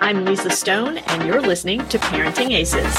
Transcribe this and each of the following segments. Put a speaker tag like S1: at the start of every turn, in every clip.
S1: I'm Lisa Stone, and you're listening to Parenting Aces.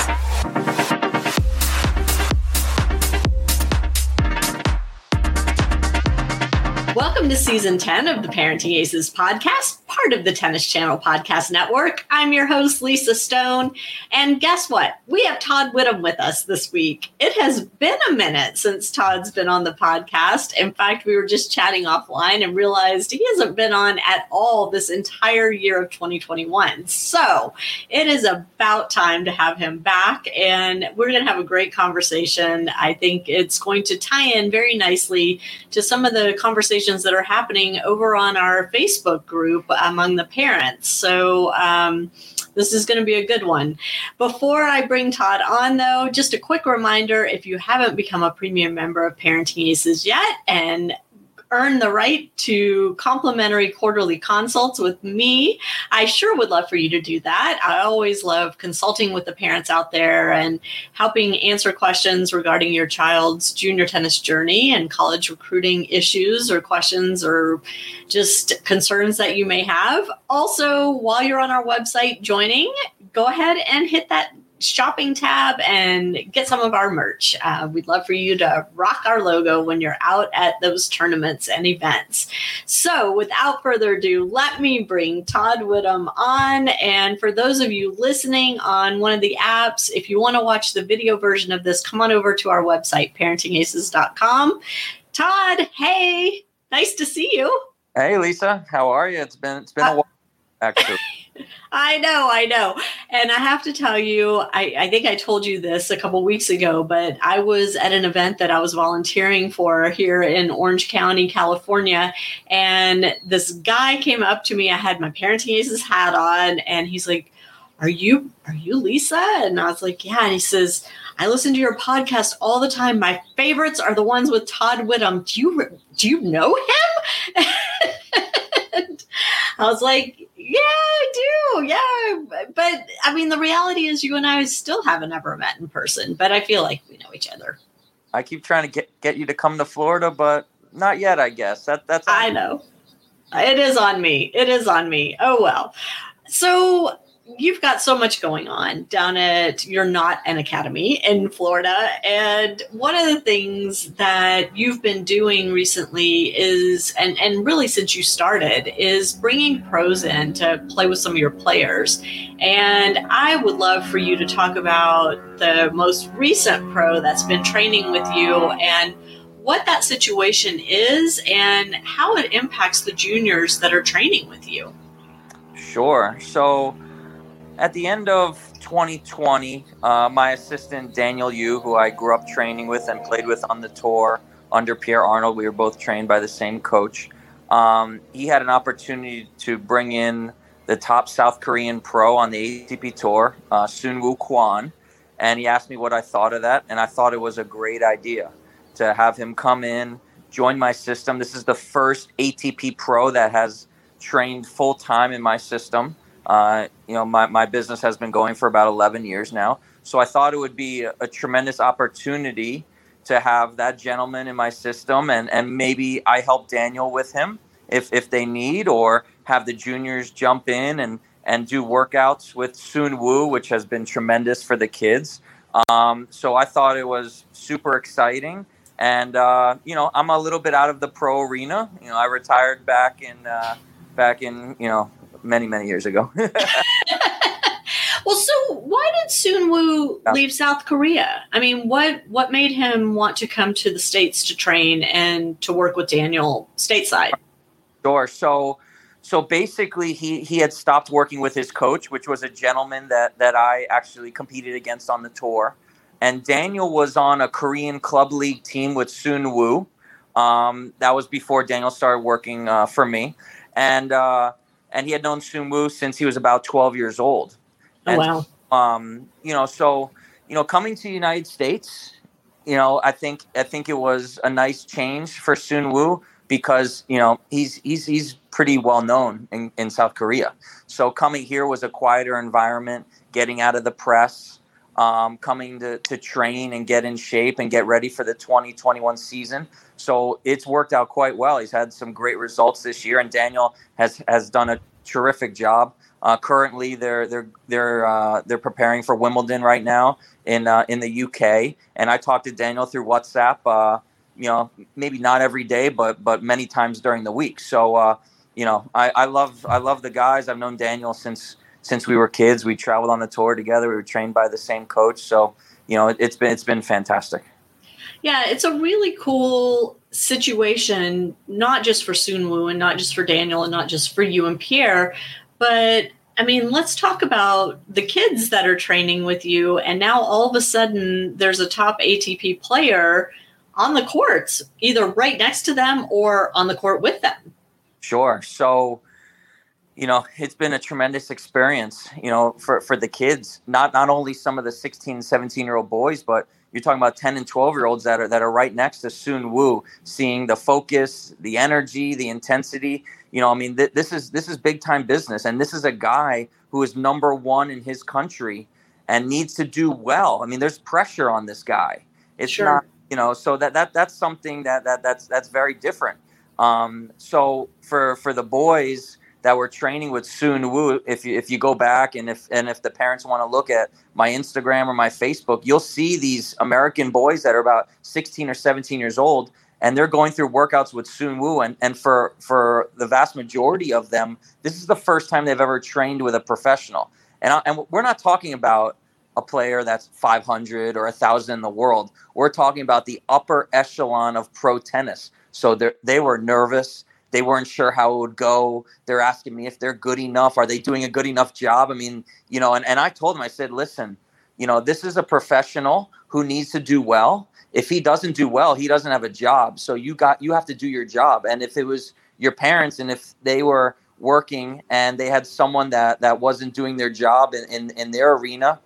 S1: Welcome to season 10 of the Parenting Aces podcast part of the Tennis Channel Podcast Network. I'm your host, Lisa Stone. And guess what? We have Todd Widom with us this week. It has been a minute since Todd's been on the podcast. In fact, we were just chatting offline and realized he hasn't been on at all this entire year of 2021. So it is about time to have him back. And we're going to have a great conversation. I think it's going to tie in very nicely to some of the conversations that are happening over on our Facebook group uh, among the parents. So, um, this is going to be a good one. Before I bring Todd on, though, just a quick reminder if you haven't become a premium member of Parenting Aces yet and earn the right to complimentary quarterly consults with me, I sure would love for you to do that. I always love consulting with the parents out there and helping answer questions regarding your child's junior tennis journey and college recruiting issues or questions or just concerns that you may have. Also, while you're on our website joining, go ahead and hit that shopping tab and get some of our merch. Uh, we'd love for you to rock our logo when you're out at those tournaments and events. So, without further ado, let me bring Todd Widom on. And for those of you listening on one of the apps, if you want to watch the video version of this, come on over to our website, parentingaces.com. Todd, hey, nice to see you.
S2: Hey, Lisa, how are you? It's been it's been a uh, while actually.
S1: I know, I know. And I have to tell you, I, I think I told you this a couple weeks ago, but I was at an event that I was volunteering for here in Orange County, California. And this guy came up to me. I had my parenting aces hat on, and he's like, Are you are you Lisa? And I was like, Yeah. And he says, I listen to your podcast all the time. My favorites are the ones with Todd Widom. Do you do you know him? I was like, yeah, I do. Yeah. But I mean, the reality is you and I still haven't ever met in person, but I feel like we know each other.
S2: I keep trying to get, get you to come to Florida, but not yet, I guess. That that's
S1: I know. It is on me. It is on me. Oh well. So you've got so much going on down at You're Not an Academy in Florida. And one of the things that you've been doing recently is, and, and really since you started, is bringing pros in to play with some of your players. And I would love for you to talk about the most recent pro that's been training with you and what that situation is and how it impacts the juniors that are training with you.
S2: Sure. So, at the end of 2020, uh, my assistant Daniel Yu, who I grew up training with and played with on the tour under Pierre Arnold, we were both trained by the same coach. Um, he had an opportunity to bring in the top South Korean pro on the ATP tour, uh, Soonwoo Kwon, and he asked me what I thought of that, and I thought it was a great idea to have him come in, join my system. This is the first ATP pro that has trained full time in my system. Uh, you know, my, my business has been going for about 11 years now. So I thought it would be a, tremendous opportunity to have that gentleman in my system and, and maybe I help Daniel with him if, if they need or have the juniors jump in and, and do workouts with Soon Woo, which has been tremendous for the kids. Um, so I thought it was super exciting. And, uh, you know, I'm a little bit out of the pro arena. You know, I retired back in, uh, back in, you know, many many years ago.
S1: well, so why did Soon Woo leave South Korea? I mean, what what made him want to come to the states to train and to work with Daniel stateside?
S2: Sure. So so basically he he had stopped working with his coach, which was a gentleman that that I actually competed against on the tour. And Daniel was on a Korean club league team with Soon Woo. Um, that was before Daniel started working uh, for me. And uh, and he had known Soon Woo since he was about 12 years old.
S1: Oh, and, wow.
S2: Um, you know, so you know, coming to the United States, you know, I think I think it was a nice change for Soon Woo because you know he's he's he's pretty well known in, in South Korea. So coming here was a quieter environment, getting out of the press, um, coming to, to train and get in shape and get ready for the 2021 season. So it's worked out quite well. He's had some great results this year, and Daniel has has done a terrific job. Uh, currently, they're they're they're uh, they're preparing for Wimbledon right now in uh, in the UK, and I talked to Daniel through WhatsApp. Uh, you know, maybe not every day, but but many times during the week. So uh, you know, I, I love I love the guys. I've known Daniel since since we were kids. We traveled on the tour together. We were trained by the same coach. So you know, it, it's been it's been fantastic.
S1: Yeah, it's a really cool situation, not just for Soon Woo and not just for Daniel and not just for you and Pierre, but I mean, let's talk about the kids that are training with you. And now all of a sudden, there's a top ATP player on the courts, either right next to them or on the court with them.
S2: Sure. So, you know, it's been a tremendous experience, you know, for, for the kids, not, not only some of the 16, 17 year old boys, but you're talking about 10 and 12 year olds that are, that are right next to Soon Woo, seeing the focus, the energy, the intensity, you know, I mean, th- this is this is big time business, and this is a guy who is number one in his country and needs to do well. I mean, there's pressure on this guy. It's sure. not, you know, so that that that's something that that that's that's very different. Um, so for for the boys that were training with Soon Woo, if you if you go back and if and if the parents want to look at my Instagram or my Facebook, you'll see these American boys that are about 16 or 17 years old and they're going through workouts with Soon Woo, and, and for for the vast majority of them, this is the first time they've ever trained with a professional. And I, and we're not talking about a player that's 500 or 1,000 in the world. We're talking about the upper echelon of pro tennis. So they were nervous. They weren't sure how it would go. They're asking me if they're good enough. Are they doing a good enough job? I mean, you know, and, and I told them, I said, listen, you know, this is a professional who needs to do well if he doesn't do well, he doesn't have a job. So you got you have to do your job. And if it was your parents and if they were working and they had someone that that wasn't doing their job in in, in their arena,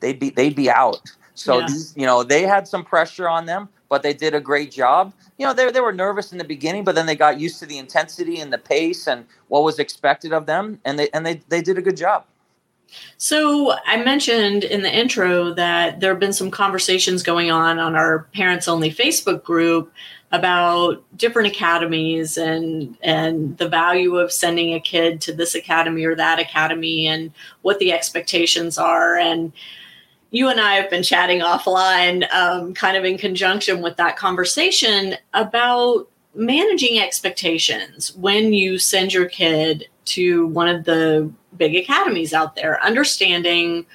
S2: they'd be they'd be out. So yeah. these, you know, they had some pressure on them, but they did a great job. You know, they they were nervous in the beginning, but then they got used to the intensity and the pace and what was expected of them, and they and they they did a good job.
S1: So, I mentioned in the intro that there have been some conversations going on on our parents only Facebook group about different academies and and the value of sending a kid to this academy or that academy and what the expectations are and you and I have been chatting offline, um, kind of in conjunction with that conversation about managing expectations when you send your kid to one of the big academies out there, understanding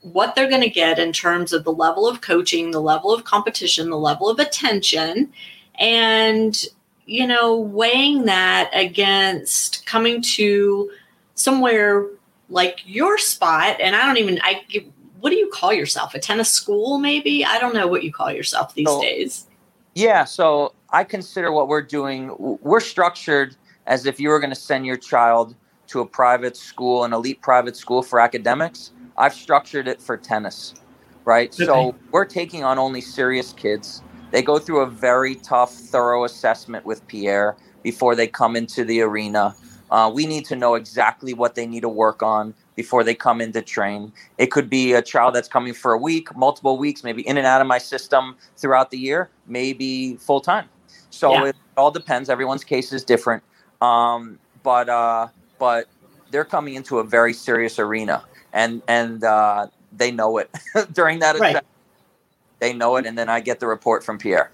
S1: what they're going to get in terms of the level of coaching, the level of competition, the level of attention, and you know, weighing that against coming to somewhere like your spot. And I don't even I what do you call yourself? A tennis school, maybe? I don't know what you call yourself these so, days.
S2: Yeah, so I consider what we're doing. We're structured as if you were going to send your child to a private school, an elite private school for academics. I've structured it for tennis, right? Okay. So we're taking on only serious kids. They go through a very tough, thorough assessment with Pierre before they come into the arena. Uh, we need to know exactly what they need to work on before they come in to train. It could be a child that's coming for a week, multiple weeks, maybe in and out of my system throughout the year, maybe full time. So yeah. it all depends. Everyone's case is different. Um, but uh, but they're coming into a very serious arena, and and uh, they know it during that. Right. They know it, and then I get the report from Pierre.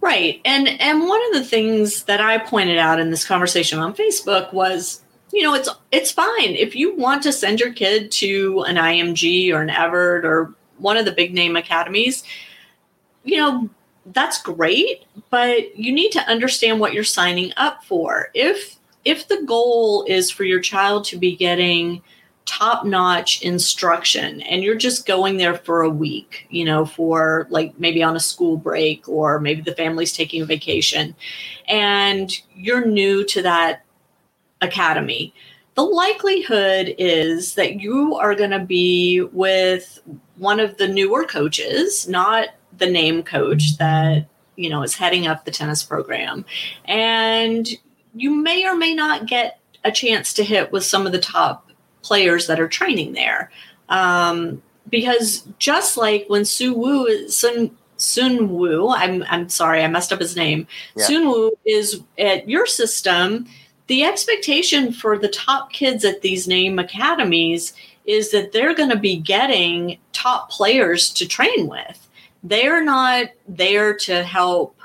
S1: Right, and and one of the things that I pointed out in this conversation on Facebook was, you know, it's it's fine if you want to send your kid to an IMG or an Evert or one of the big name academies. You know, that's great, but you need to understand what you're signing up for. If if the goal is for your child to be getting top notch instruction and you're just going there for a week, you know, for like maybe on a school break or maybe the family's taking a vacation and you're new to that academy, the likelihood is that you are going to be with one of the newer coaches, not the name coach that you know is heading up the tennis program and you may or may not get a chance to hit with some of the top players that are training there. Um, because just like when Su Wu, Sun, Sun Wu, I'm, I'm sorry, I messed up his name. Yeah. Sun Wu is at your system. The expectation for the top kids at these name academies is that they're going to be getting top players to train with. They're not there to help,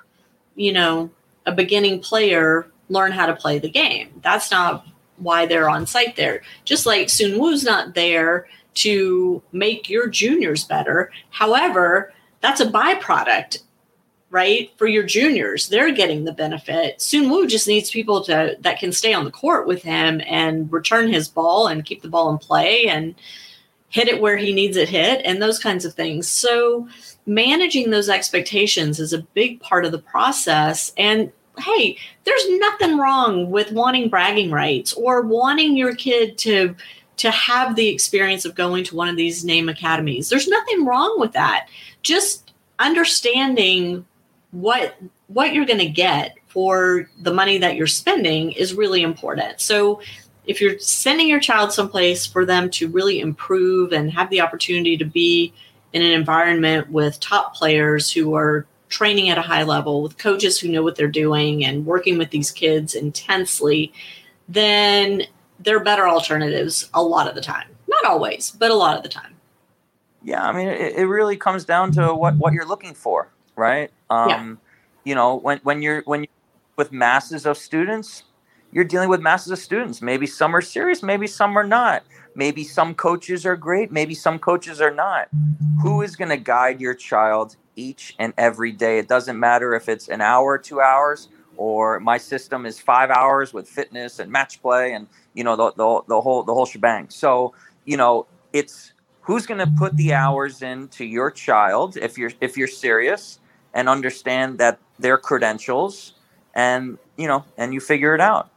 S1: you know, a beginning player learn how to play the game. That's not why they're on site there. Just like Sun Wu's not there to make your juniors better. However, that's a byproduct right? For your juniors they're getting the benefit. Sun wu just needs people to that can stay on the court with him and return his ball and keep the ball in play and hit it where he needs it hit and those kinds of things. So managing those expectations is a big part of the process. And hey there's nothing wrong with wanting bragging rights or wanting your kid to to have the experience of going to one of these name academies. There's nothing wrong with that. Just understanding what what you're going to get for the money that you're spending is really important. So if you're sending your child someplace for them to really improve and have the opportunity to be in an environment with top players who are training at a high level with coaches who know what they're doing and working with these kids intensely, then they're better alternatives a lot of the time. Not always, but a lot of the time.
S2: Yeah, I mean, it, it really comes down to what, what you're looking for right? Um, yeah. You know, when when you're when you're with masses of students, you're dealing with masses of students. Maybe some are serious, maybe some are not. Maybe some coaches are great, maybe some coaches are not. Who is going to guide your child each and every day? It doesn't matter if it's an hour, two hours, or my system is five hours with fitness and match play, and you know the the, the whole the whole shebang. So you know it's who's going to put the hours into your child if you're if you're serious and understand that their credentials and you know and you figure it out.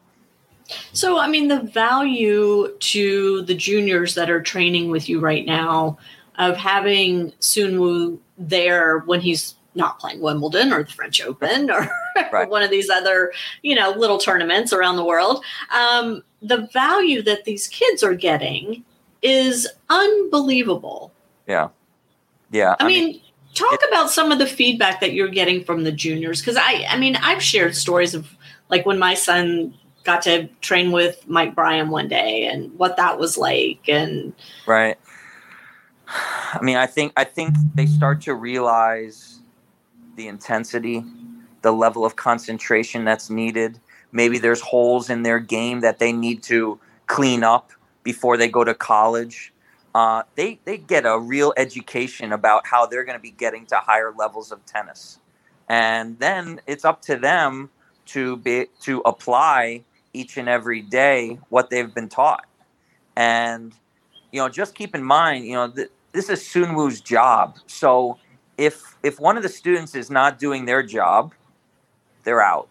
S1: So i mean the value to the juniors that are training with you right now of having sunwoo there when he's not playing wimbledon or the french open or right. one of these other you know little tournaments around the world um, the value that these kids are getting is unbelievable.
S2: Yeah. Yeah
S1: i, I mean, mean talk about some of the feedback that you're getting from the juniors because i i mean i've shared stories of like when my son got to train with mike bryan one day and what that was like and
S2: right. I mean i think i think they start to realize the intensity the level of concentration that's needed. Maybe there's holes in their game that they need to clean up before they go to college uh, they they get a real education about how they're going to be getting to higher levels of tennis, and then it's up to them to be to apply each and every day what they've been taught, and you know just keep in mind you know th- this is Sunwoo's job, so if if one of the students is not doing their job, they're out.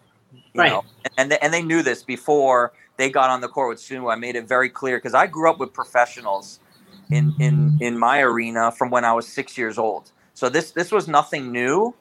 S2: right. Know? And they, and they knew this before they got on the court with Sunwoo. I made it very clear because I grew up with professionals in in in my arena from when I was six years old. So this this was nothing new,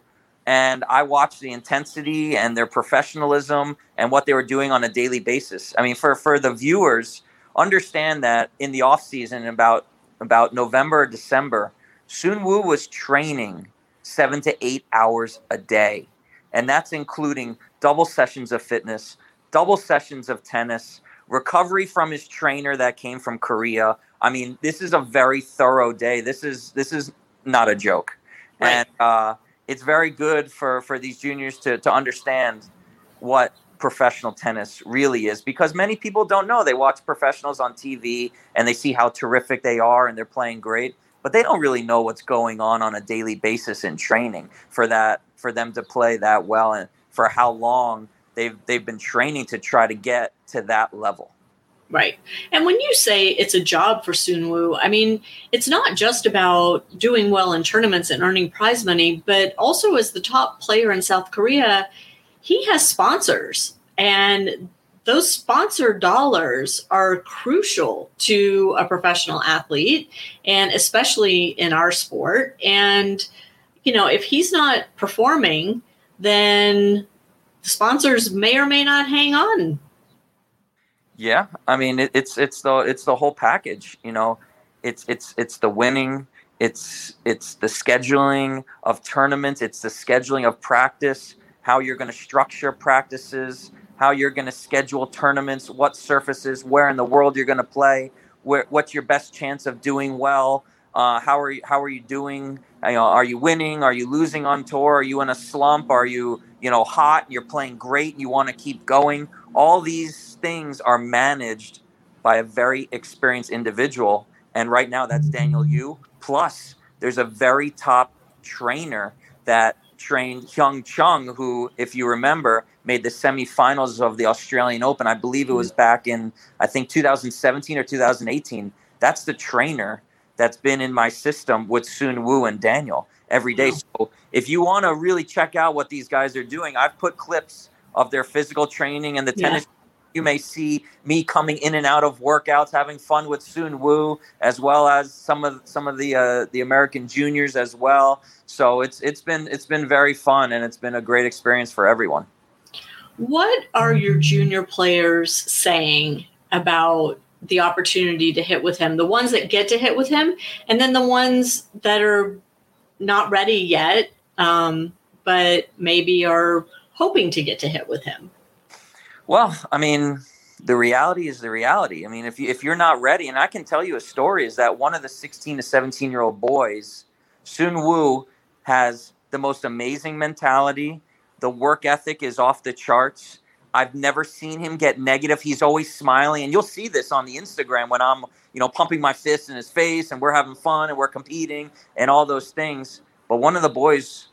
S2: and I watched the intensity and their professionalism and what they were doing on a daily basis. I mean, for for the viewers, understand that in the off season, about about November December, Sun Woo was training seven to eight hours a day, and that's including double sessions of fitness, double sessions of tennis, recovery from his trainer that came from Korea, I mean, this is a very thorough day. This is this is not a joke, right. and uh, it's very good for for these juniors to to understand what professional tennis really is because many people don't know. They watch professionals on TV and they see how terrific they are and they're playing great, but they don't really know what's going on on a daily basis in training for that for them to play that well and for how long they've they've been training to try to get to that level.
S1: Right. And when you say it's a job for Sunwoo, I mean, it's not just about doing well in tournaments and earning prize money, but also as the top player in South Korea, he has sponsors. And those sponsor dollars are crucial to a professional athlete, and especially in our sport. And, you know, if he's not performing, then the sponsors may or may not hang on
S2: yeah, I mean it, it's it's the it's the whole package. You know, it's it's it's the winning. It's it's the scheduling of tournaments. It's the scheduling of practice. How you're going to structure practices. how you're going to schedule tournaments, what surfaces, where in the world you're going to play, where what's your best chance of doing well, uh, how are you how are you doing? You know, are you winning? Are you losing on tour? Are you in a slump? Are you you know hot? You're playing great. You want to keep going. All these things are managed by a very experienced individual, and right now that's Daniel Yu. Plus, there's a very top trainer that trained Hyeon Chung, who, if you remember, made the semifinals of the Australian Open. I believe it was mm-hmm. back in I think 2017 or 2018. That's the trainer that's been in my system with Soon Woo and Daniel every day. So if you want to really check out what these guys are doing, I've put clips of their physical training and the yeah. tennis. You may see me coming in and out of workouts, having fun with Soon Woo, as well as some of some of the uh, the American juniors as well. So it's it's been it's been very fun and it's been a great experience for everyone.
S1: What are your junior players saying about the opportunity to hit with him the ones that get to hit with him and then the ones that are not ready yet um, but maybe are hoping to get to hit with him.
S2: Well i mean the reality is the reality. I mean if, you, if you're not ready and i can tell you a story is that one of the 16 to 17 year old boys sun has the most amazing mentality. The work ethic is off the charts. I've never seen him get negative. He's always smiling, and you'll see this on the Instagram when I'm, you know, pumping my fist in his face, and we're having fun and we're competing and all those things. But one of the boys,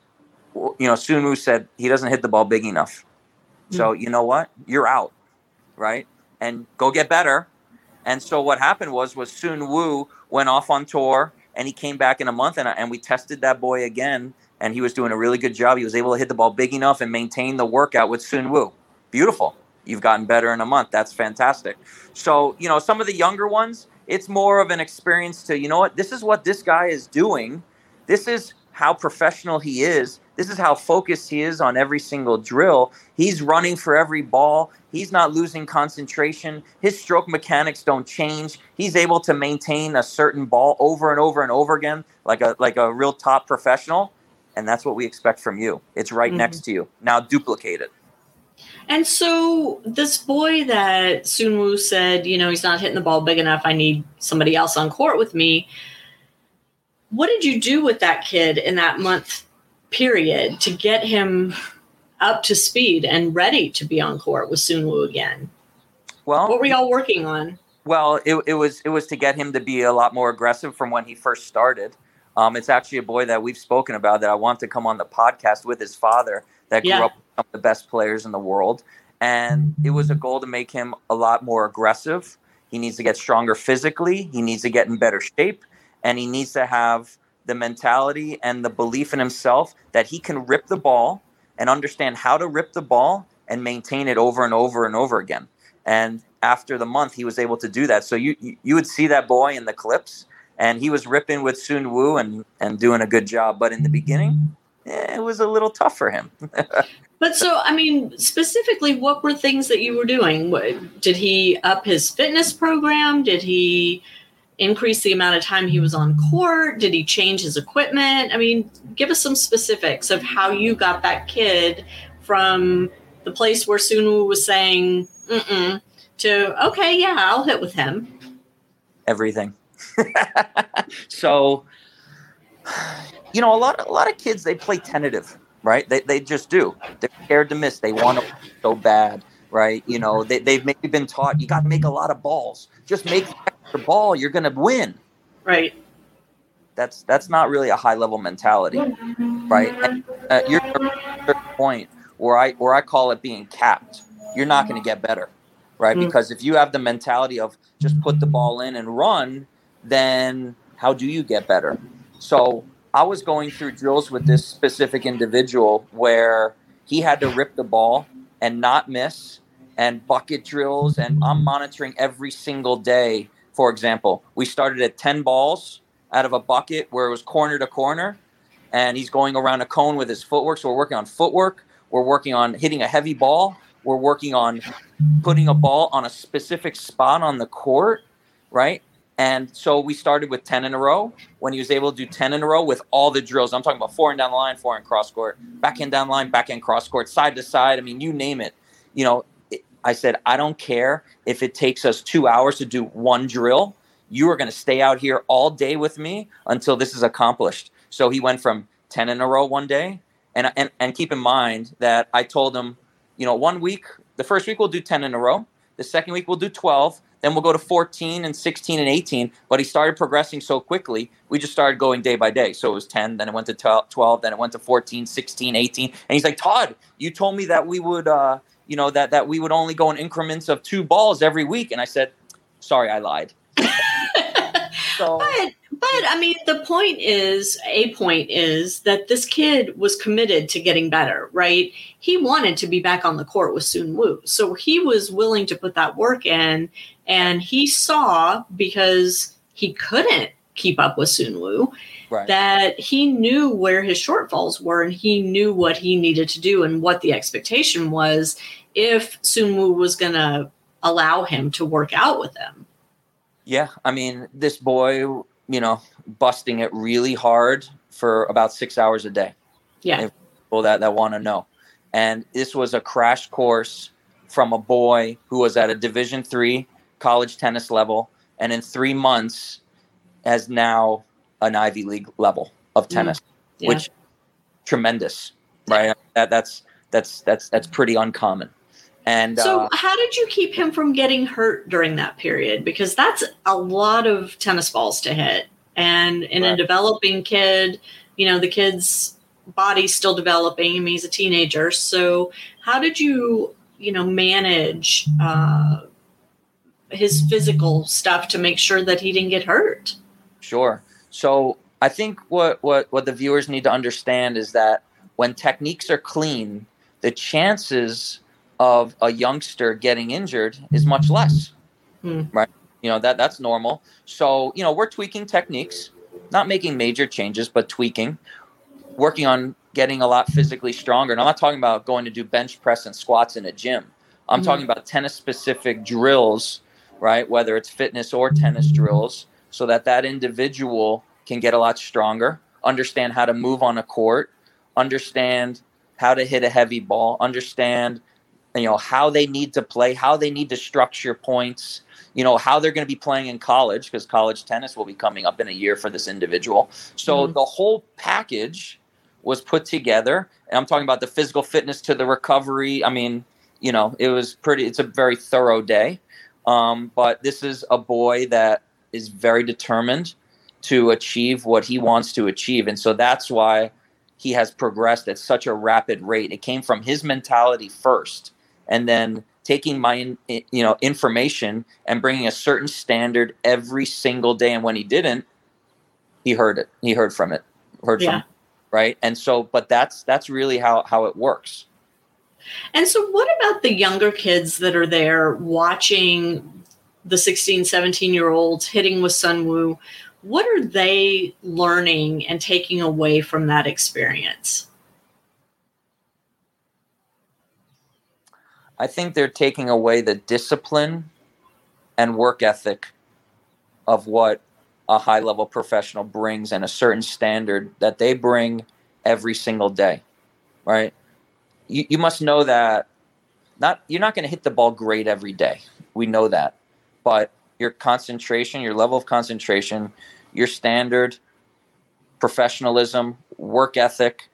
S2: you know, Sunu said he doesn't hit the ball big enough. Mm-hmm. So you know what? You're out, right? And go get better. And so what happened was was Sun Wu went off on tour, and he came back in a month, and and we tested that boy again, and he was doing a really good job. He was able to hit the ball big enough and maintain the workout with Sun Wu beautiful. You've gotten better in a month. That's fantastic. So, you know, some of the younger ones, it's more of an experience to, you know what, this is what this guy is doing. This is how professional he is. This is how focused he is on every single drill. He's running for every ball. He's not losing concentration. His stroke mechanics don't change. He's able to maintain a certain ball over and over and over again, like a like a real top professional. And that's what we expect from you. It's right mm-hmm. next to you. Now duplicate it.
S1: And so this boy that Sunwoo said, you know, he's not hitting the ball big enough. I need somebody else on court with me. What did you do with that kid in that month period to get him up to speed and ready to be on court with Sunwoo again? Well, what were y'all working on?
S2: Well, it, it was it was to get him to be a lot more aggressive from when he first started. Um, it's actually a boy that we've spoken about that I want to come on the podcast with his father that grew yeah. up some of the best players in the world. And it was a goal to make him a lot more aggressive. He needs to get stronger physically, he needs to get in better shape, and he needs to have the mentality and the belief in himself that he can rip the ball and understand how to rip the ball and maintain it over and over and over again. And after the month, he was able to do that. So you you would see that boy in the clips, and he was ripping with Sun Wu and and doing a good job. But in the beginning, eh, it was a little tough for him.
S1: but so, I mean, specifically, what were things that you were doing? Did he up his fitness program? Did he increase the amount of time he was on court? Did he change his equipment? I mean, give us some specifics of how you got that kid from the place where Sun Wu was saying, mm to, okay, yeah, I'll hit with him.
S2: Everything. so, you know, a lot, a lot of kids they play tentative, right? They, they just do. They're scared to miss. They want to so bad, right? You know, they, they've maybe been taught you got to make a lot of balls. Just make the ball, you're going to win.
S1: Right.
S2: That's that's not really a high level mentality, right? And, uh, you're at a point where I where I call it being capped. You're not going to get better, right? Mm-hmm. Because if you have the mentality of just put the ball in and run, then how do you get better? So I was going through drills with this specific individual where he had to rip the ball and not miss and bucket drills and I'm monitoring every single day. For example, we started at 10 balls out of a bucket where it was corner to corner and he's going around a cone with his footwork. So we're working on footwork, we're working on hitting a heavy ball, we're working on putting a ball on a specific spot on the court, right? And so we started with 10 in a row. When he was able to do 10 in a row with all the drills, I'm talking about four and down the line, four and cross court, back end down the line, back end cross court, side to side. I mean, you name it. You know, I said, I don't care if it takes us two hours to do one drill. You are going to stay out here all day with me until this is accomplished. So he went from 10 in a row one day. And, and, and keep in mind that I told him, you know, one week, the first week we'll do 10 in a row. The second week we'll do 12. Then we'll go to 14 and 16 and 18. But he started progressing so quickly, we just started going day by day. So it was 10, then it went to 12, then it went to 14, 16, 18. And he's like, Todd, you told me that we would, uh, you know, that, that we would only go in increments of two balls every week. And I said, sorry, I lied.
S1: so, but but I mean, the point is, a point is that this kid was committed to getting better, right? He wanted to be back on the court with Soon Woo. So he was willing to put that work in. And he saw, because he couldn't keep up with Soon Woo, right. that he knew where his shortfalls were and he knew what he needed to do and what the expectation was if Soon Woo was going to allow him to work out with him.
S2: Yeah, I mean, this boy you know, busting it really hard for about six hours a day.
S1: Yeah.
S2: People that, that want to know. And this was a crash course from a boy who was at a division three college tennis level and in three months has now an Ivy League level of mm. tennis, yeah. which tremendous, right? That that's that's that's that's pretty uncommon. And
S1: so, uh, how did you keep him from getting hurt during that period? Because that's a lot of tennis balls to hit. And in right. a developing kid, you know, the kid's body's still developing. I mean, he's a teenager. So, how did you, you know, manage uh, his physical stuff to make sure that he didn't get hurt?
S2: Sure. So, I think what what what the viewers need to understand is that when techniques are clean, the chances of a youngster getting injured is much less, mm. right? You know that that's normal. So you know we're tweaking techniques, not making major changes, but tweaking, working on getting a lot physically stronger. And I'm not talking about going to do bench press and squats in a gym. I'm mm talking about tennis specific drills, right? Whether it's fitness or tennis drills, so that that individual can get a lot stronger, understand how to move on a court, understand how to hit a heavy ball, understand you know how they need to play, how they need to structure points, you know how they're going to be playing in college because college tennis will be coming up in a year for this individual. So mm-hmm. the whole package was put together, and I'm talking about the physical fitness to the recovery. I mean, you know, it was pretty. It's a very thorough day, um, but this is a boy that is very determined to achieve what he wants to achieve, and so that's why he has progressed at such a rapid rate. It came from his mentality first and then taking my you know information and bringing a certain standard every single day. And when he didn't he heard it. He heard from it heard yeah. from it, right? And so but that's that's really how how it works
S1: and so what about the younger kids that are there watching the 16 17 year olds hitting with sunwoo what are they learning and taking away from that experience
S2: I think they're taking away the discipline and work ethic of what a high level professional brings and a certain standard that they bring every single day, right? You, you must know that not you're not going to hit the ball great every day. We know that, but your concentration, your level of concentration, your standard, professionalism, work ethic,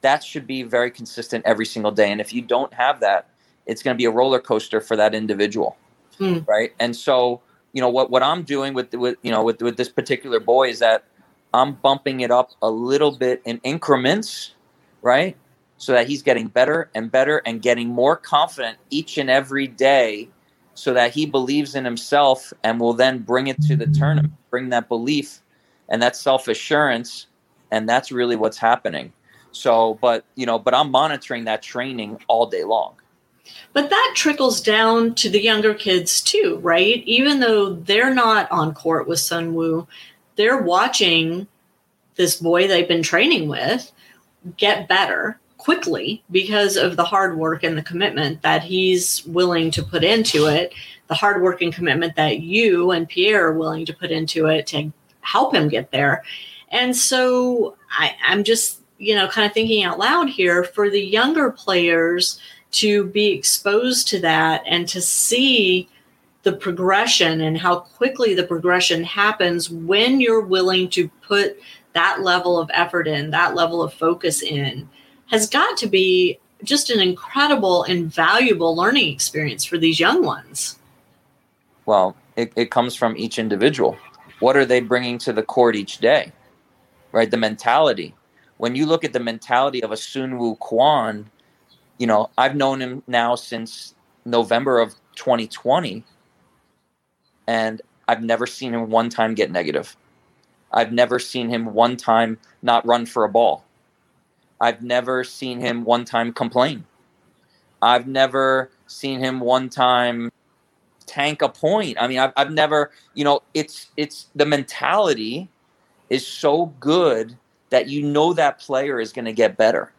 S2: that should be very consistent every single day. And if you don't have that, it's going to be a roller coaster for that individual, mm. right? And so, you know, what what I'm doing with with you know with with this particular boy is that I'm bumping it up a little bit in increments, right? So that he's getting better and better and getting more confident each and every day so that he believes in himself and will then bring it to the tournament, bring that belief and that self assurance. And that's really what's happening. So, but, you know, but I'm monitoring that training all day long.
S1: But that trickles down to the younger kids too, right? Even though they're not on court with Sun Woo, they're watching this boy they've been training with get better quickly because of the hard work and the commitment that he's willing to put into it, the hard work and commitment that you and Pierre are willing to put into it to help him get there. And so I, I'm just, you know, kind of thinking out loud here for the younger players to be exposed to that and to see the progression and how quickly the progression happens when you're willing to put that level of effort in, that level of focus in, has got to be just an incredible and valuable learning experience for these young ones.
S2: Well, it, it comes from each individual. What are they bringing to the court each day? Right? The mentality. When you look at the mentality of a Soonwoo Kwon, you know, I've known him now since November of 2020, and I've never seen him one time get negative. I've never seen him one time not run for a ball. I've never seen him one time complain. I've never seen him one time tank a point. I mean, I've, I've never, you know, it's it's the mentality is so good that you know that player is going to get better.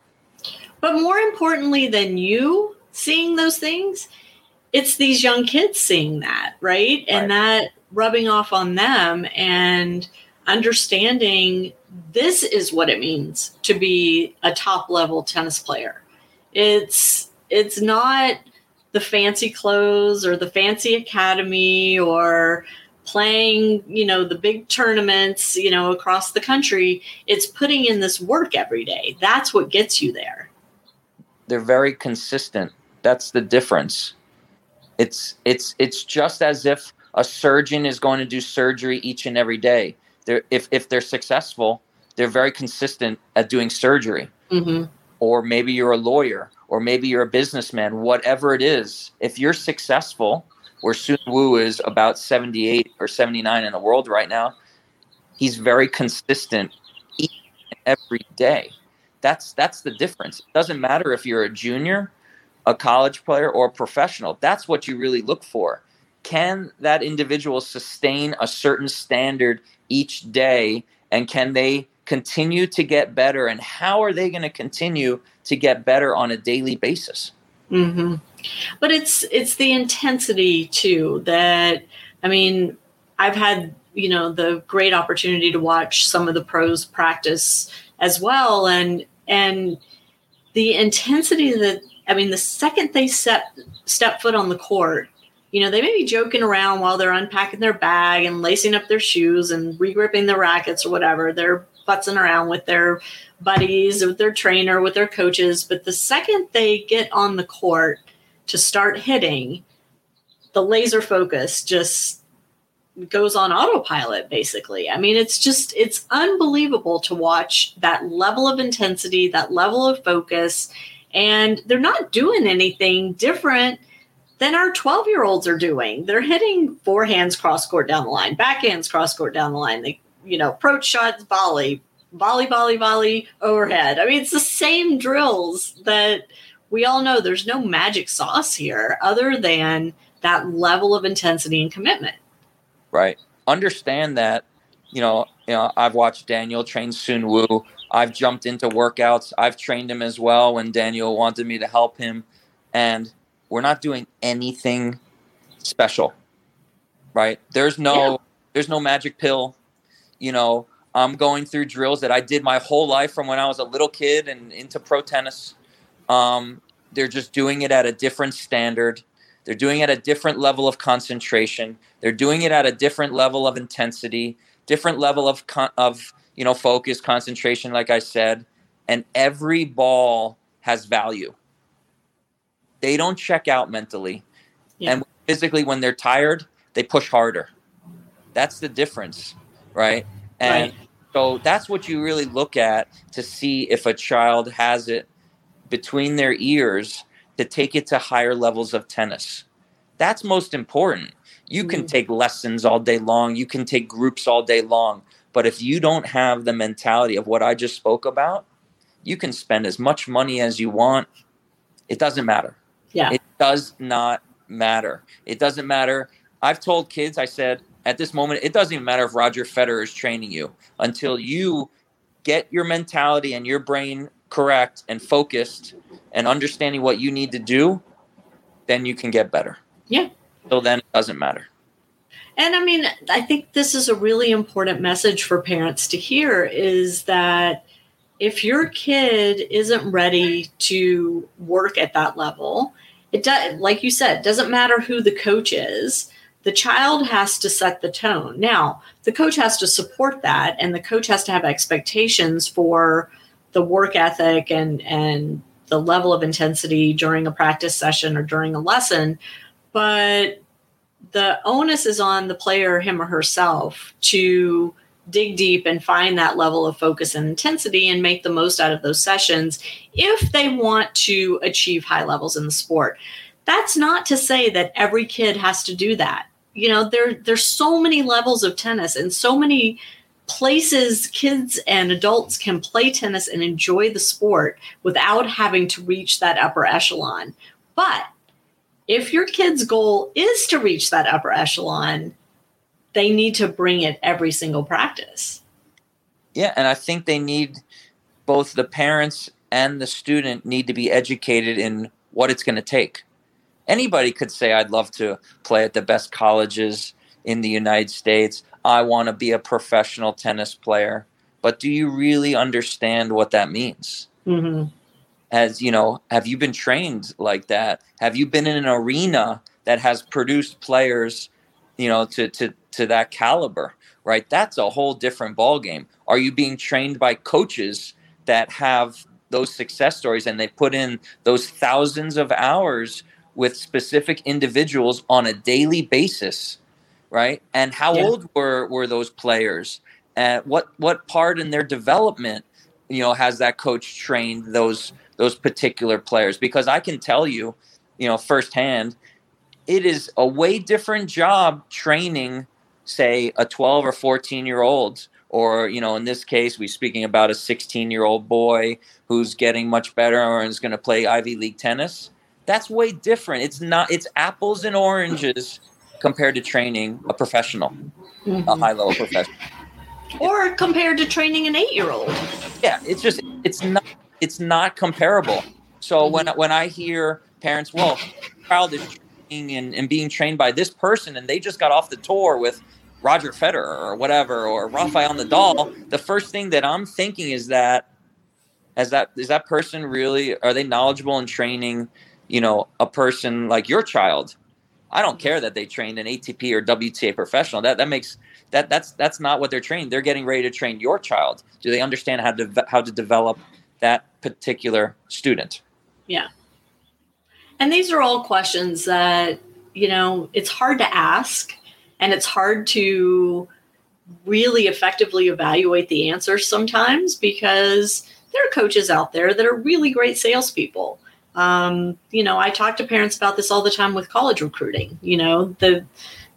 S1: But more importantly than you seeing those things, it's these young kids seeing that, right? right. And that rubbing off on them and understanding this is what it means to be a top level tennis player. It's it's not the fancy clothes or the fancy academy or playing, you know, the big tournaments, you know, across the country. It's putting in this work every day. That's what gets you there.
S2: They're very consistent. That's the difference. It's it's it's just as if a surgeon is going to do surgery each and every day they're if if they're successful, they're very consistent at doing surgery. Mm-hmm. Or maybe you're a lawyer, or maybe you're a businessman. Whatever it is, if you're successful, where Sun Wu is about 78 or 79 in the world right now, he's very consistent every day. That's that's the difference. It doesn't matter if you're a junior, a college player, or a professional. That's what you really look for. Can that individual sustain a certain standard each day? And can they continue to get better? And how are they going to continue to get better on a daily basis?
S1: Mm-hmm. but it's it's the intensity too that i mean i've had you know the great opportunity to watch some of the pros practice as well. And and the intensity that i mean the second they step step foot on the court you know, they may be joking around while they're unpacking their bag and lacing up their shoes and regripping their rackets or whatever. They're futzing around with their buddies, with their trainer, with their coaches. But the second they get on the court to start hitting, the laser focus just goes on autopilot basically. I mean, it's just it's unbelievable to watch that level of intensity, that level of focus, and they're not doing anything different than our 12 year olds are doing. They're hitting forehands cross court down the line, backhands cross court down the line. They, you know, approach shots, volley, volley, volley, volley, overhead. I mean, it's the same drills that we all know there's no magic sauce here other than that level of intensity and commitment.
S2: Right. Understand that, you know, you know, I've watched Daniel train Sun Wu. I've jumped into workouts. I've trained him as well when Daniel wanted me to help him. And we're not doing anything special right? There's no yeah. there's no magic pill. You know i'm going through drills that i did my whole life from when i was a little kid and into pro tennis. Um, they're just doing it at a different standard. They're doing it at a different level of concentration. They're doing it at a different level of intensity different level of con- of you know focus concentration like i said. And every ball has value they don't check out mentally. Yeah. And physically, when they're tired, they push harder. That's the difference, right? And right. so that's what you really look at to see if a child has it between their ears to take it to higher levels of tennis. That's most important. You can mm. take lessons all day long, you can take groups all day long. But if you don't have the mentality of what I just spoke about, you can spend as much money as you want. It doesn't matter.
S1: Yeah.
S2: It does not matter. It doesn't matter. I've told kids, I said, at this moment, it doesn't even matter if Roger Federer is training you until you get your mentality and your brain correct and focused and understanding what you need to do, then you can get better.
S1: Yeah.
S2: So then it doesn't matter.
S1: And I mean, I think this is a really important message for parents to hear is that if your kid isn't ready to work at that level, it does, like you said, doesn't matter who the coach is. The child has to set the tone. Now, the coach has to support that, and the coach has to have expectations for the work ethic and and the level of intensity during a practice session or during a lesson. But the onus is on the player, him or herself, to dig deep and find that level of focus and intensity and make the most out of those sessions if they want to achieve high levels in the sport. That's not to say that every kid has to do that. You know, there there's so many levels of tennis and so many places kids and adults can play tennis and enjoy the sport without having to reach that upper echelon. But if your kid's goal is to reach that upper echelon, they need to bring it every single practice.
S2: Yeah, and I think they need both the parents and the student need to be educated in what it's going to take. Anybody could say, I'd love to play at the best colleges in the United States. I want to be a professional tennis player. But do you really understand what that means? Mm-hmm. As you know, have you been trained like that? Have you been in an arena that has produced players, you know, to to to that caliber? Right, that's a whole different ball game. Are you being trained by coaches that have those success stories and they put in those thousands of hours with specific individuals on a daily basis right? And how yeah. old were were those players? And what what part in their development, you know, has that coach trained those those particular players? Because I can tell you, you know, firsthand, it is a way different job training, say, a 12 or 14 year old or you know in this case we're speaking about a 16 year old boy who's getting much better or is going to play ivy league tennis that's way different it's not it's apples and oranges compared to training a professional, mm-hmm. a high level professional.
S1: Or compared to training an eight year old.
S2: Yeah, it's just it's not it's not comparable. So mm-hmm. when when I hear parents, well, child is training and, and being trained by this person and they just got off the tour with Roger Federer or whatever or Rafael Nadal, the first thing that I'm thinking is that as that is that person really are they knowledgeable in training, you know, a person like your child I don't care that they trained an ATP or WTA professional. That that makes that that's that's not what they're trained. They're getting ready to train your child. Do they understand how to how to develop that particular student?
S1: Yeah. And these are all questions that you know it's hard to ask, and it's hard to really effectively evaluate the answers sometimes because there are coaches out there that are really great salespeople um, you know, I talk to parents about this all the time with college recruiting. You know, the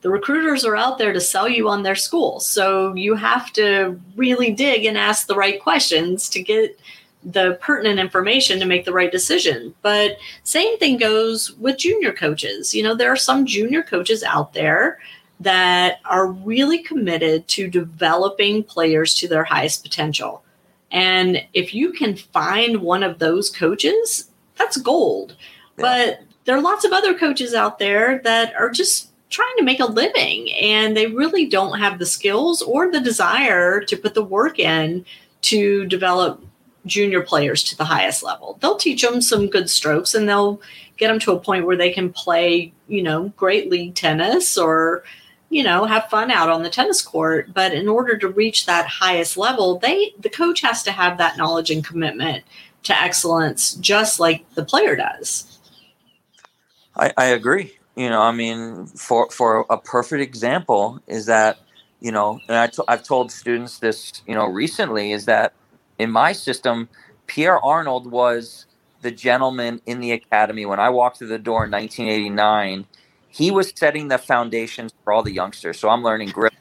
S1: the recruiters are out there to sell you on their school, so you have to really dig and ask the right questions to get the pertinent information to make the right decision. But same thing goes with junior coaches. You know, there are some junior coaches out there that are really committed to developing players to their highest potential. And if you can find one of those coaches that's gold. Yeah. But there are lots of other coaches out there that are just trying to make a living and they really don't have the skills or the desire to put the work in to develop junior players to the highest level. They'll teach them some good strokes and they'll get them to a point where they can play, you know, great league tennis or you know, have fun out on the tennis court, but in order to reach that highest level, they the coach has to have that knowledge and commitment to excellence just like the player does.
S2: I, I agree. You know, I mean, for for a perfect example is that you know, and I t- I've told students this, you know, recently is that in my system, Pierre Arnold was the gentleman in the academy when I walked through the door in 1989. He was setting the foundations for all the youngsters. So I'm learning grip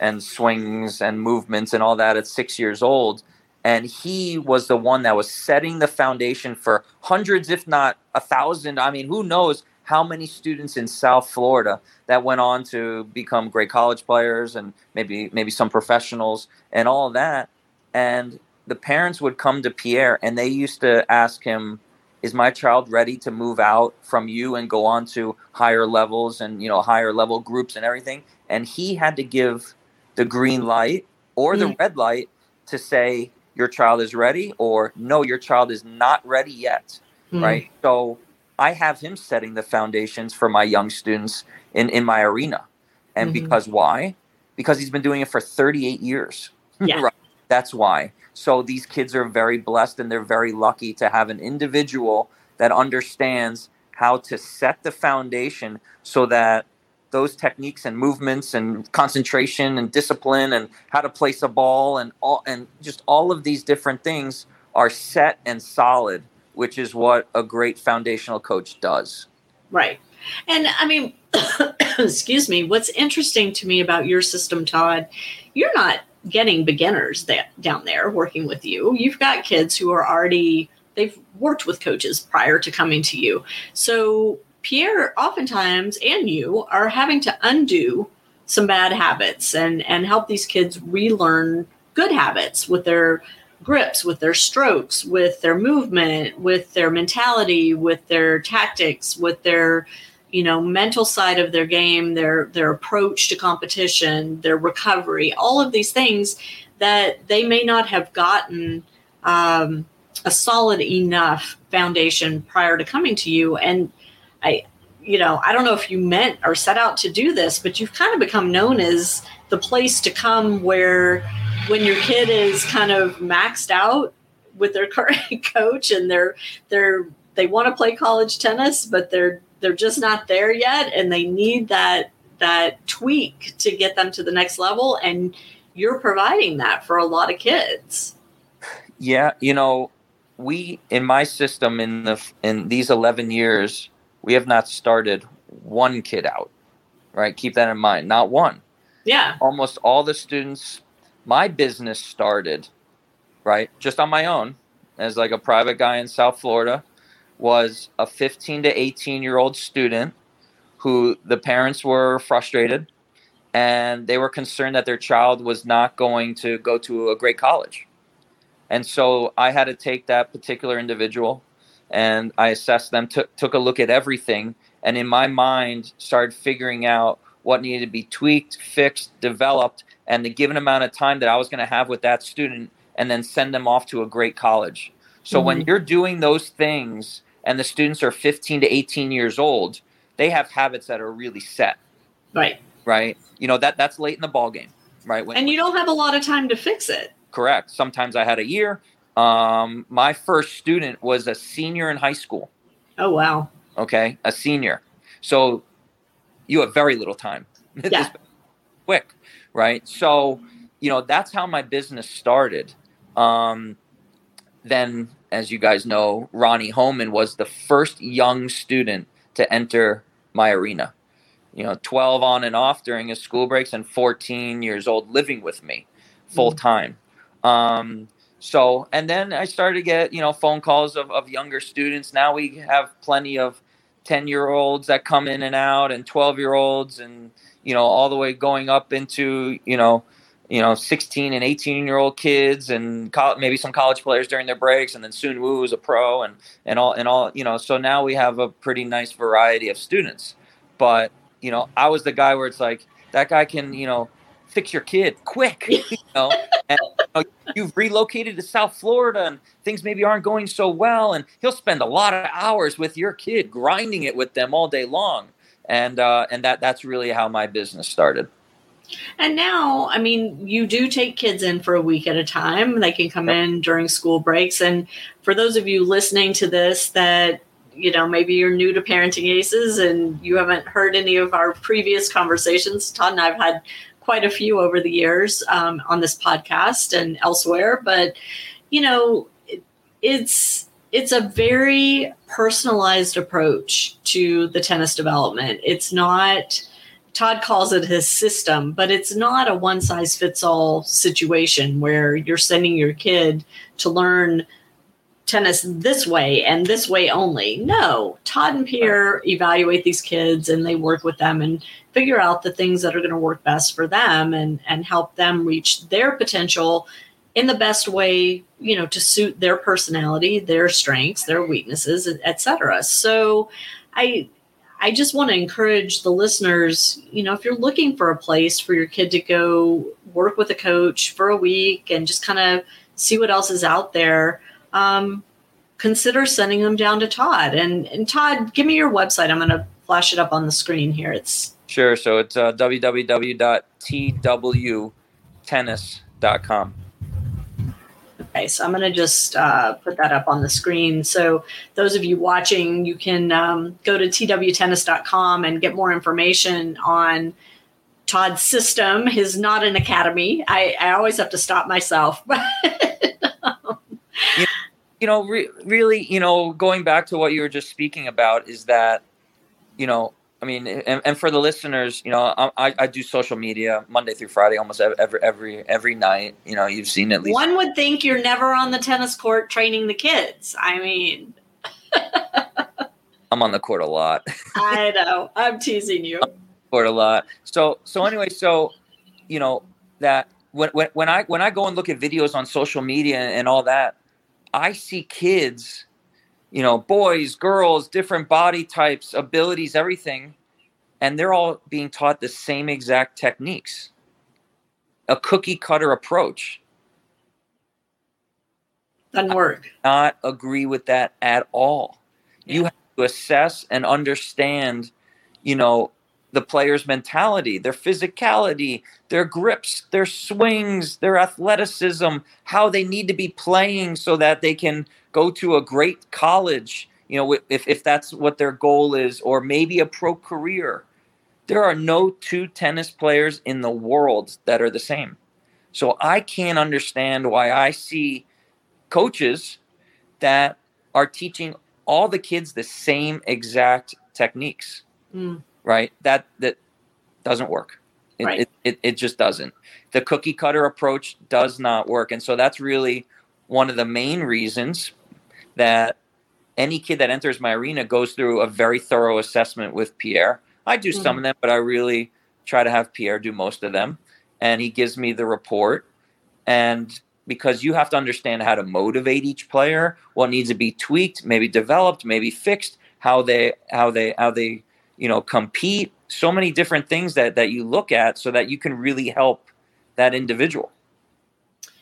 S2: and swings and movements and all that at six years old and he was the one that was setting the foundation for hundreds if not a thousand i mean who knows how many students in south florida that went on to become great college players and maybe maybe some professionals and all that and the parents would come to pierre and they used to ask him is my child ready to move out from you and go on to higher levels and you know higher level groups and everything and he had to give the green light or the mm. red light to say your child is ready or no your child is not ready yet mm-hmm. right so i have him setting the foundations for my young students in in my arena and mm-hmm. because why because he's been doing it for 38 years
S1: yeah. right
S2: that's why so these kids are very blessed and they're very lucky to have an individual that understands how to set the foundation so that those techniques and movements and concentration and discipline and how to place a ball and all and just all of these different things are set and solid which is what a great foundational coach does.
S1: Right. And i mean excuse me what's interesting to me about your system todd you're not getting beginners that down there working with you. You've got kids who are already they've worked with coaches prior to coming to you. So Pierre, oftentimes, and you are having to undo some bad habits and and help these kids relearn good habits with their grips, with their strokes, with their movement, with their mentality, with their tactics, with their you know mental side of their game, their their approach to competition, their recovery, all of these things that they may not have gotten um, a solid enough foundation prior to coming to you. And I, you know, I don't know if you meant or set out to do this, but you've kind of become known as the place to come where when your kid is kind of maxed out with their current coach and they're they're they want to play college tennis, but they're they're just not there yet and they need that that tweak to get them to the next level and you're providing that for a lot of kids.
S2: Yeah, you know, we in my system in the in these 11 years we have not started one kid out, right? Keep that in mind. Not one.
S1: Yeah.
S2: Almost all the students, my business started, right? Just on my own as like a private guy in South Florida, was a 15 to 18 year old student who the parents were frustrated and they were concerned that their child was not going to go to a great college. And so I had to take that particular individual and I assessed them, took took a look at everything, and in my mind started figuring out what needed to be tweaked, fixed, developed, and the given amount of time that I was going to have with that student, and then send them off to a great college. So mm-hmm. when you're doing those things, and the students are 15 to 18 years old, they have habits that are really set.
S1: Right.
S2: Right. You know that that's late in the ball game. Right.
S1: When, and you don't have a lot of time to fix it.
S2: Correct. Sometimes I had a year. Um, my first student was a senior in high school.
S1: Oh wow.
S2: Okay, a senior. So you have very little time.
S1: Yeah.
S2: quick, right? So you know that's how my business started. Um, then, as you guys know, Ronnie Holman was the first young student to enter my arena. You know, 12 on and off during his school breaks, and 14 years old living with me full mm. time. Um, so, and then I started to get, you know, phone calls of, of younger students. Now we have plenty of 10 year olds that come in and out and 12 year olds and, you know, all the way going up into, you know, you know, 16 and 18 year old kids and co- maybe some college players during their breaks. And then Soon Woo is a pro and, and all, and all, you know, so now we have a pretty nice variety of students. But, you know, I was the guy where it's like, that guy can, you know, fix your kid quick, you know, and you know, you've relocated to South Florida and things maybe aren't going so well. And he'll spend a lot of hours with your kid, grinding it with them all day long. And, uh, and that, that's really how my business started.
S1: And now, I mean, you do take kids in for a week at a time. They can come in during school breaks. And for those of you listening to this that you know maybe you're new to parenting aces and you haven't heard any of our previous conversations todd and i've had quite a few over the years um, on this podcast and elsewhere. But you know, it, it's it's a very personalized approach to the tennis development. It's not. Todd calls it his system, but it's not a one size fits all situation where you're sending your kid to learn tennis this way and this way only. No, Todd and Pierre evaluate these kids and they work with them and figure out the things that are going to work best for them and and help them reach their potential in the best way, you know, to suit their personality, their strengths, their weaknesses, etc. So I I just want to encourage the listeners, you know, if you're looking for a place for your kid to go work with a coach for a week and just kind of see what else is out there, um, consider sending them down to Todd. And, and Todd, give me your website. I'm going to flash it up on the screen here. It's
S2: sure. So it's uh, www.twtennis.com.
S1: Okay, so I'm going to just uh, put that up on the screen. So those of you watching, you can um, go to twtennis.com and get more information on Todd's system. His not an academy. I, I always have to stop myself.
S2: you, you know, re- really, you know, going back to what you were just speaking about is that, you know, I mean, and, and for the listeners, you know, I, I do social media Monday through Friday, almost every every every night. You know, you've seen at least.
S1: One would think you're never on the tennis court training the kids. I mean,
S2: I'm on the court a lot.
S1: I know. I'm teasing you.
S2: court a lot. So so anyway, so you know that when, when when I when I go and look at videos on social media and all that, I see kids you know, boys, girls, different body types, abilities, everything. And they're all being taught the same exact techniques a cookie cutter approach.
S1: Doesn't work.
S2: not agree with that at all. Yeah. You have to assess and understand, you know, the player's mentality, their physicality, their grips, their swings, their athleticism, how they need to be playing so that they can go to a great college, you know, if, if that's what their goal is, or maybe a pro career. There are no two tennis players in the world that are the same. So I can't understand why I see coaches that are teaching all the kids the same exact techniques. Mm. Right? That that doesn't work. It, right. it, it, it just doesn't. The cookie cutter approach does not work. And so that's really one of the main reasons that any kid that enters my arena goes through a very thorough assessment with Pierre. I do mm-hmm. some of them, but I really try to have Pierre do most of them. And he gives me the report. And because you have to understand how to motivate each player, what needs to be tweaked, maybe developed, maybe fixed, how they how they how they, you know, compete, so many different things that that you look at so that you can really help that individual.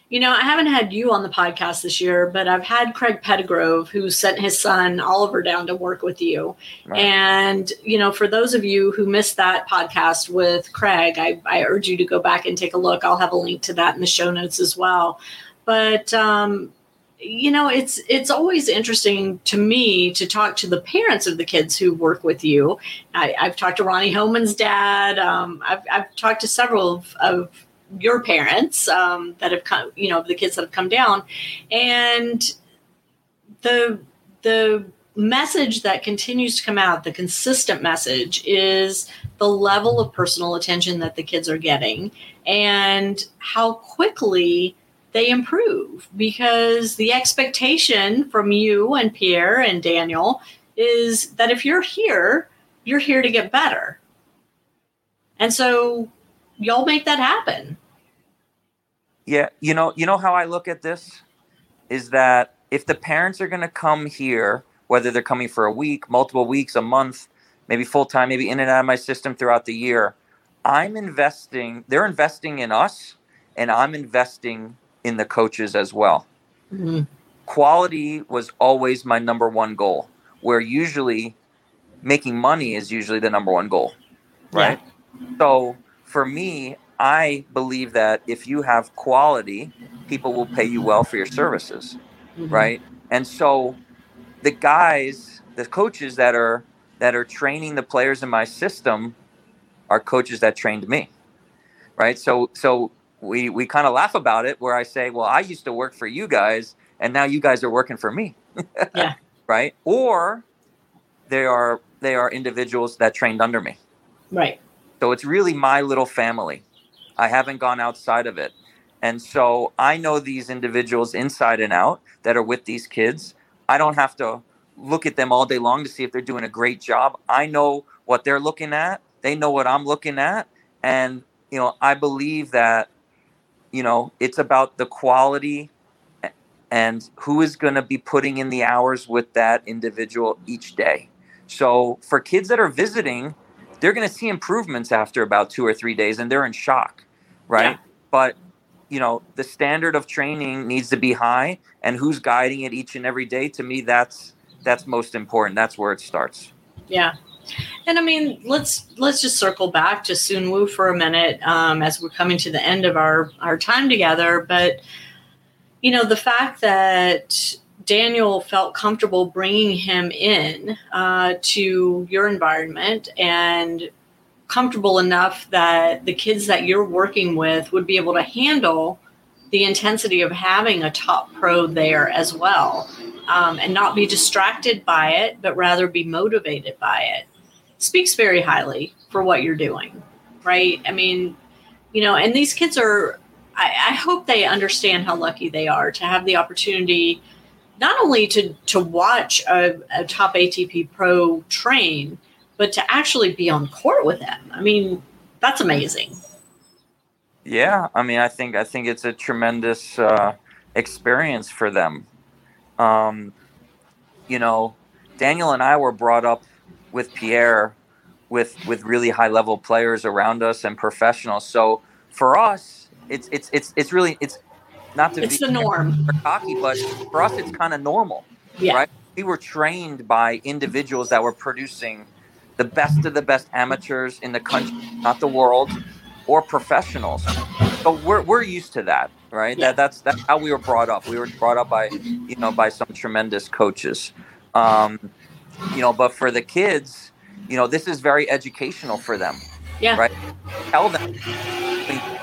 S1: You know, I haven't had you on the podcast this year, but I've had Craig Pettigrove, who sent his son Oliver down to work with you. Right. And, you know, for those of you who missed that podcast with Craig, I, I urge you to go back and take a look. I'll have a link to that in the show notes as well. But, um, you know it's it's always interesting to me to talk to the parents of the kids who work with you. I, have talked to ronnie homan's dad. Um, I've, I've talked to several of, of your parents um, that have come, you know, the kids that have come down, and the the message that continues to come out, the consistent message, is the level of personal attention that the kids are getting and how quickly they improve because the expectation from you and Pierre and Daniel is that if you're here, you're here to get better. And so y'all make that happen.
S2: Yeah, you know, you know how I look at this is that if the parents are going to come here, whether they're coming for a week, multiple weeks, a month, maybe full time, maybe in and out of my system throughout the year, I'm investing, they're investing in us and I'm investing in the coaches as well. Mm-hmm. Quality was always my number one goal, where usually making money is usually the number one goal, right? Yeah. So for me, I believe that if you have quality, people will pay you well for your services, mm-hmm. right? And so the guys, the coaches that are that are training the players in my system are coaches that trained me. Right? So so we we kind of laugh about it where I say, "Well, I used to work for you guys and now you guys are working for me."
S1: yeah.
S2: Right? Or they are they are individuals that trained under me.
S1: Right.
S2: So it's really my little family. I haven't gone outside of it. And so I know these individuals inside and out that are with these kids. I don't have to look at them all day long to see if they're doing a great job. I know what they're looking at. They know what I'm looking at. And, you know, I believe that, you know, it's about the quality and who is going to be putting in the hours with that individual each day. So for kids that are visiting, they're going to see improvements after about two or three days and they're in shock, right? Yeah. But you know the standard of training needs to be high and who's guiding it each and every day to me that's that's most important that's where it starts
S1: yeah and i mean let's let's just circle back to soon woo for a minute um, as we're coming to the end of our our time together but you know the fact that daniel felt comfortable bringing him in uh, to your environment and comfortable enough that the kids that you're working with would be able to handle the intensity of having a top pro there as well um, and not be distracted by it, but rather be motivated by it. Speaks very highly for what you're doing, right? I mean, you know, and these kids are, I, I hope they understand how lucky they are to have the opportunity not only to, to watch a, a top ATP pro train, but to actually be on court with them, I mean, that's amazing.
S2: Yeah, I mean, I think I think it's a tremendous uh, experience for them. Um, you know, Daniel and I were brought up with Pierre, with with really high level players around us and professionals. So for us, it's it's it's it's really it's not to
S1: it's
S2: be
S1: the norm
S2: cocky, but for us, it's kind of normal, yeah. right? We were trained by individuals that were producing the best of the best amateurs in the country, not the world, or professionals. So we're, we're used to that, right? Yeah. That, that's that's how we were brought up. We were brought up by you know by some tremendous coaches, um, you know. But for the kids, you know, this is very educational for them.
S1: Yeah.
S2: Right. Tell them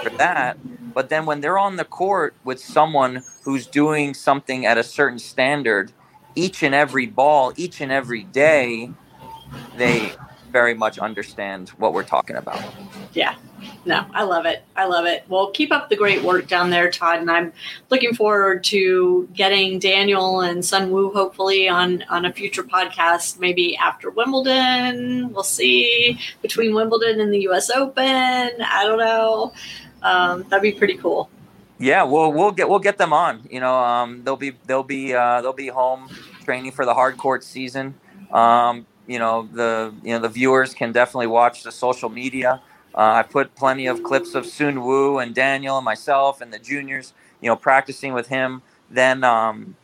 S2: for that. But then when they're on the court with someone who's doing something at a certain standard, each and every ball, each and every day, they very much understand what we're talking about.
S1: Yeah. No, I love it. I love it. Well, keep up the great work down there, Todd. And I'm looking forward to getting Daniel and Soon Woo hopefully on on a future podcast, maybe after Wimbledon. We'll see between Wimbledon and the U.S. Open. I don't know. Um, that'd be pretty cool.
S2: Yeah, we'll we'll get we'll get them on. You know, um, they'll be they'll be uh, they'll be home training for the hard court season. Um, you know the you know the viewers can definitely watch the social media. Uh, I put plenty of clips of Soon Woo and Daniel and myself and the juniors, you know, practicing with him. Then um,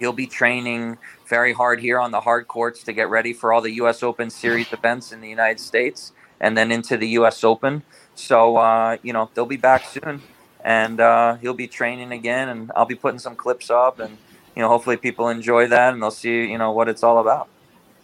S2: he'll be training very hard here on the hard courts to get ready for all the U.S. Open Series events in the United States and then into the U.S. Open. So uh, you know they'll be back soon, and uh, he'll be training again, and I'll be putting some clips up, and you know hopefully people enjoy that and they'll see you know what it's all about.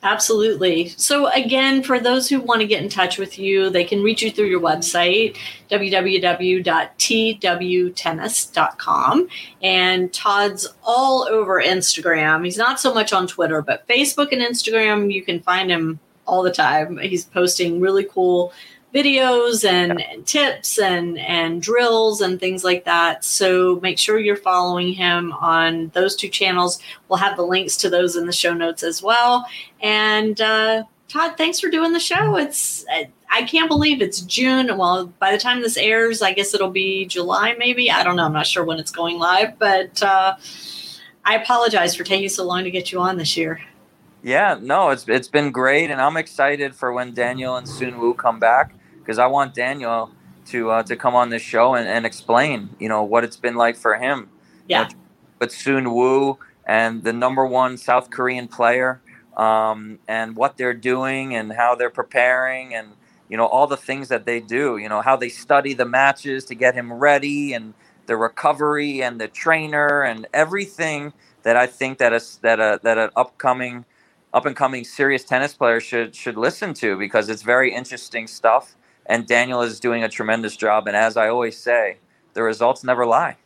S1: Absolutely. So, again, for those who want to get in touch with you, they can reach you through your website, www.twtennis.com. And Todd's all over Instagram. He's not so much on Twitter, but Facebook and Instagram, you can find him all the time. He's posting really cool videos and, and, tips and and drills and things like that. So make sure you're following him on those two channels. We'll have the links to those in the show notes as well. And uh, Todd, thanks for doing the show. It's I can't believe it's June. Well, by the time this airs, I guess it'll be July, maybe. I don't know. I'm not sure when it's going live, but uh, I apologize for taking so long to get you on this year.
S2: Yeah, no, it's it's been great, and I'm excited for when Daniel and Soon Woo come back because I want Daniel to uh, to come on this show and, and explain, you know, what it's been like for him.
S1: Yeah.
S2: You know, but Soon Woo and the number one South Korean player, um, and what they're doing and how they're preparing and you know all the things that they do. You know how they study the matches to get him ready and the recovery and the trainer and everything that I think that a that a that an upcoming up and coming serious tennis player should should listen to because it's very interesting stuff and Daniel is doing a tremendous job. And as I always say, the results never lie.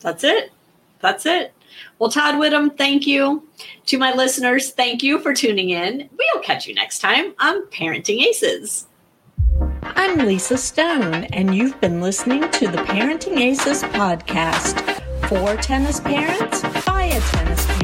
S1: That's it. That's it. Well, Todd Widom, thank you. To my listeners, thank you for tuning in. We'll catch you next time on Parenting Aces. I'm Lisa Stone, and you've been listening to the Parenting Aces podcast for tennis parents by a tennis parent.